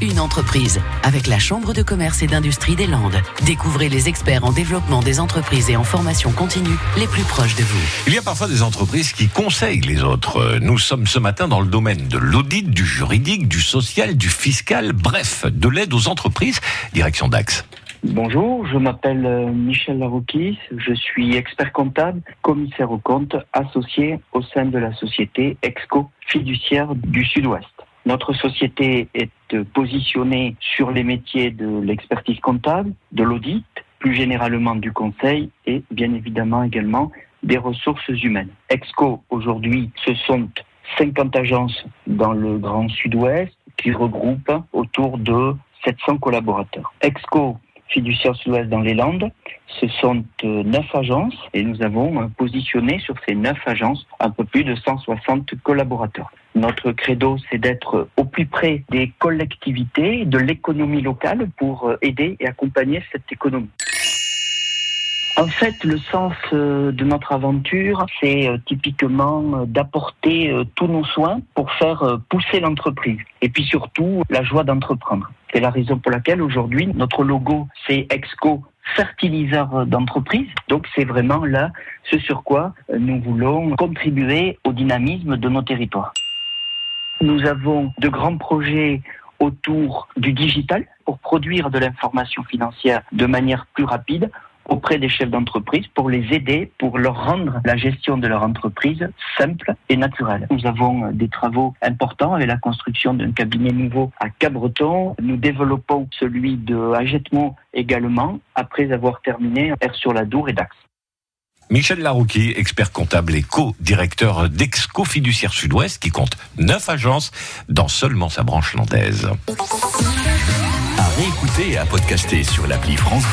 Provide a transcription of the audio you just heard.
une entreprise. Avec la Chambre de commerce et d'industrie des Landes. Découvrez les experts en développement des entreprises et en formation continue les plus proches de vous. Il y a parfois des entreprises qui conseillent les autres. Nous sommes ce matin dans le domaine de l'audit, du juridique, du social, du fiscal, bref, de l'aide aux entreprises. Direction DAX. Bonjour, je m'appelle euh, Michel Laroukis, je suis expert comptable, commissaire aux comptes, associé au sein de la société Exco Fiduciaire du Sud-Ouest. Notre société est positionnée sur les métiers de l'expertise comptable, de l'audit, plus généralement du conseil et bien évidemment également des ressources humaines. Exco, aujourd'hui, ce sont 50 agences dans le Grand Sud-Ouest qui regroupent autour de 700 collaborateurs. Exco fiduciaire sud-ouest dans les Landes. Ce sont euh, neuf agences et nous avons euh, positionné sur ces neuf agences un peu plus de 160 collaborateurs. Notre credo, c'est d'être au plus près des collectivités, de l'économie locale pour euh, aider et accompagner cette économie. En fait, le sens de notre aventure, c'est typiquement d'apporter tous nos soins pour faire pousser l'entreprise. Et puis surtout, la joie d'entreprendre. C'est la raison pour laquelle aujourd'hui, notre logo, c'est Exco fertiliseur d'entreprise. Donc c'est vraiment là ce sur quoi nous voulons contribuer au dynamisme de nos territoires. Nous avons de grands projets autour du digital pour produire de l'information financière de manière plus rapide auprès des chefs d'entreprise pour les aider, pour leur rendre la gestion de leur entreprise simple et naturelle. Nous avons des travaux importants avec la construction d'un cabinet nouveau à Cabreton. Nous développons celui de Agetmo également après avoir terminé R sur la Dour et Dax. Michel Larouki, expert comptable et co-directeur d'Exco Fiduciaire Sud-Ouest, qui compte neuf agences dans seulement sa branche landaise. À réécouter et à podcaster sur l'appli France.